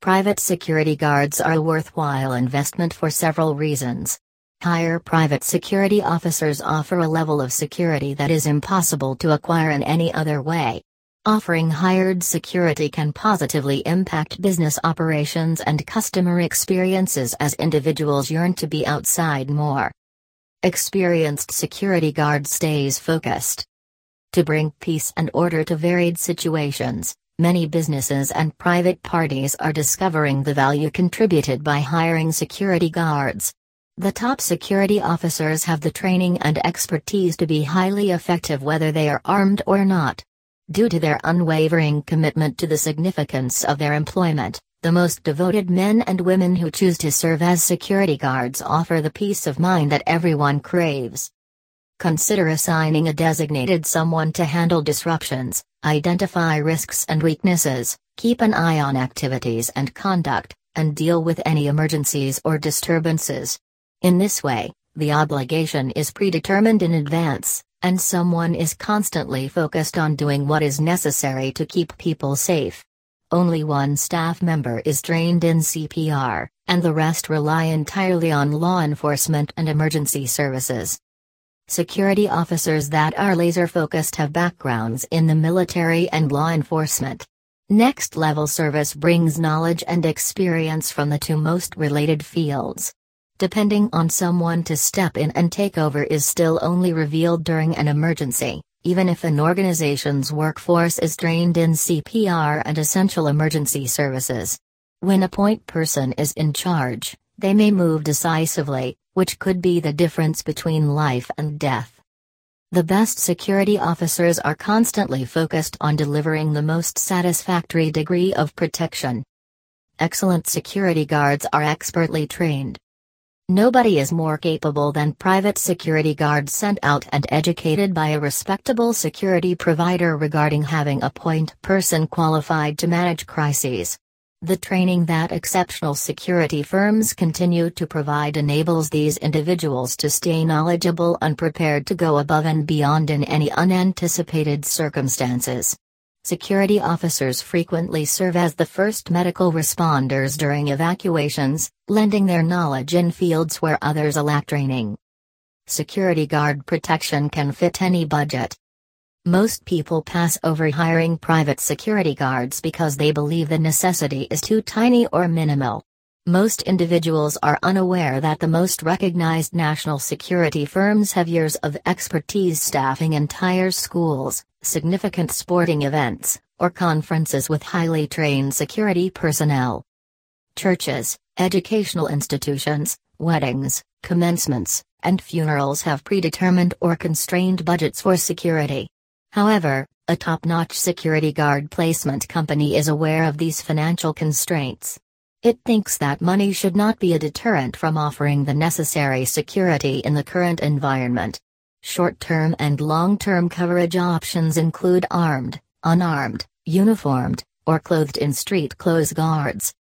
Private security guards are a worthwhile investment for several reasons. Hire private security officers offer a level of security that is impossible to acquire in any other way. Offering hired security can positively impact business operations and customer experiences as individuals yearn to be outside more. Experienced security guard stays focused. To bring peace and order to varied situations, many businesses and private parties are discovering the value contributed by hiring security guards. The top security officers have the training and expertise to be highly effective whether they are armed or not. Due to their unwavering commitment to the significance of their employment, the most devoted men and women who choose to serve as security guards offer the peace of mind that everyone craves. Consider assigning a designated someone to handle disruptions, identify risks and weaknesses, keep an eye on activities and conduct, and deal with any emergencies or disturbances. In this way, the obligation is predetermined in advance, and someone is constantly focused on doing what is necessary to keep people safe. Only one staff member is trained in CPR, and the rest rely entirely on law enforcement and emergency services. Security officers that are laser focused have backgrounds in the military and law enforcement. Next level service brings knowledge and experience from the two most related fields. Depending on someone to step in and take over is still only revealed during an emergency, even if an organization's workforce is trained in CPR and essential emergency services. When a point person is in charge, they may move decisively, which could be the difference between life and death. The best security officers are constantly focused on delivering the most satisfactory degree of protection. Excellent security guards are expertly trained, Nobody is more capable than private security guards sent out and educated by a respectable security provider regarding having a point person qualified to manage crises. The training that exceptional security firms continue to provide enables these individuals to stay knowledgeable and prepared to go above and beyond in any unanticipated circumstances. Security officers frequently serve as the first medical responders during evacuations, lending their knowledge in fields where others lack training. Security guard protection can fit any budget. Most people pass over hiring private security guards because they believe the necessity is too tiny or minimal. Most individuals are unaware that the most recognized national security firms have years of expertise staffing entire schools, significant sporting events, or conferences with highly trained security personnel. Churches, educational institutions, weddings, commencements, and funerals have predetermined or constrained budgets for security. However, a top notch security guard placement company is aware of these financial constraints. It thinks that money should not be a deterrent from offering the necessary security in the current environment. Short-term and long-term coverage options include armed, unarmed, uniformed, or clothed in street clothes guards.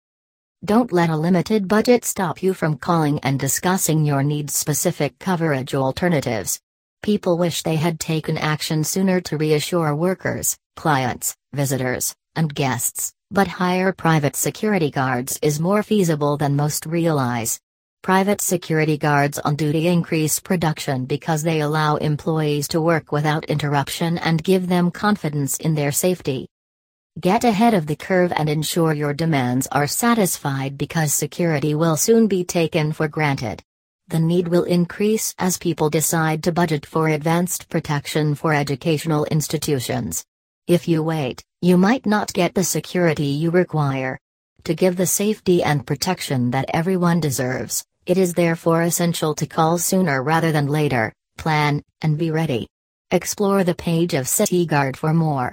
Don't let a limited budget stop you from calling and discussing your needs-specific coverage alternatives. People wish they had taken action sooner to reassure workers, clients, visitors, and guests, but hire private security guards is more feasible than most realize. Private security guards on duty increase production because they allow employees to work without interruption and give them confidence in their safety. Get ahead of the curve and ensure your demands are satisfied because security will soon be taken for granted. The need will increase as people decide to budget for advanced protection for educational institutions. If you wait, you might not get the security you require. To give the safety and protection that everyone deserves, it is therefore essential to call sooner rather than later, plan, and be ready. Explore the page of CityGuard for more.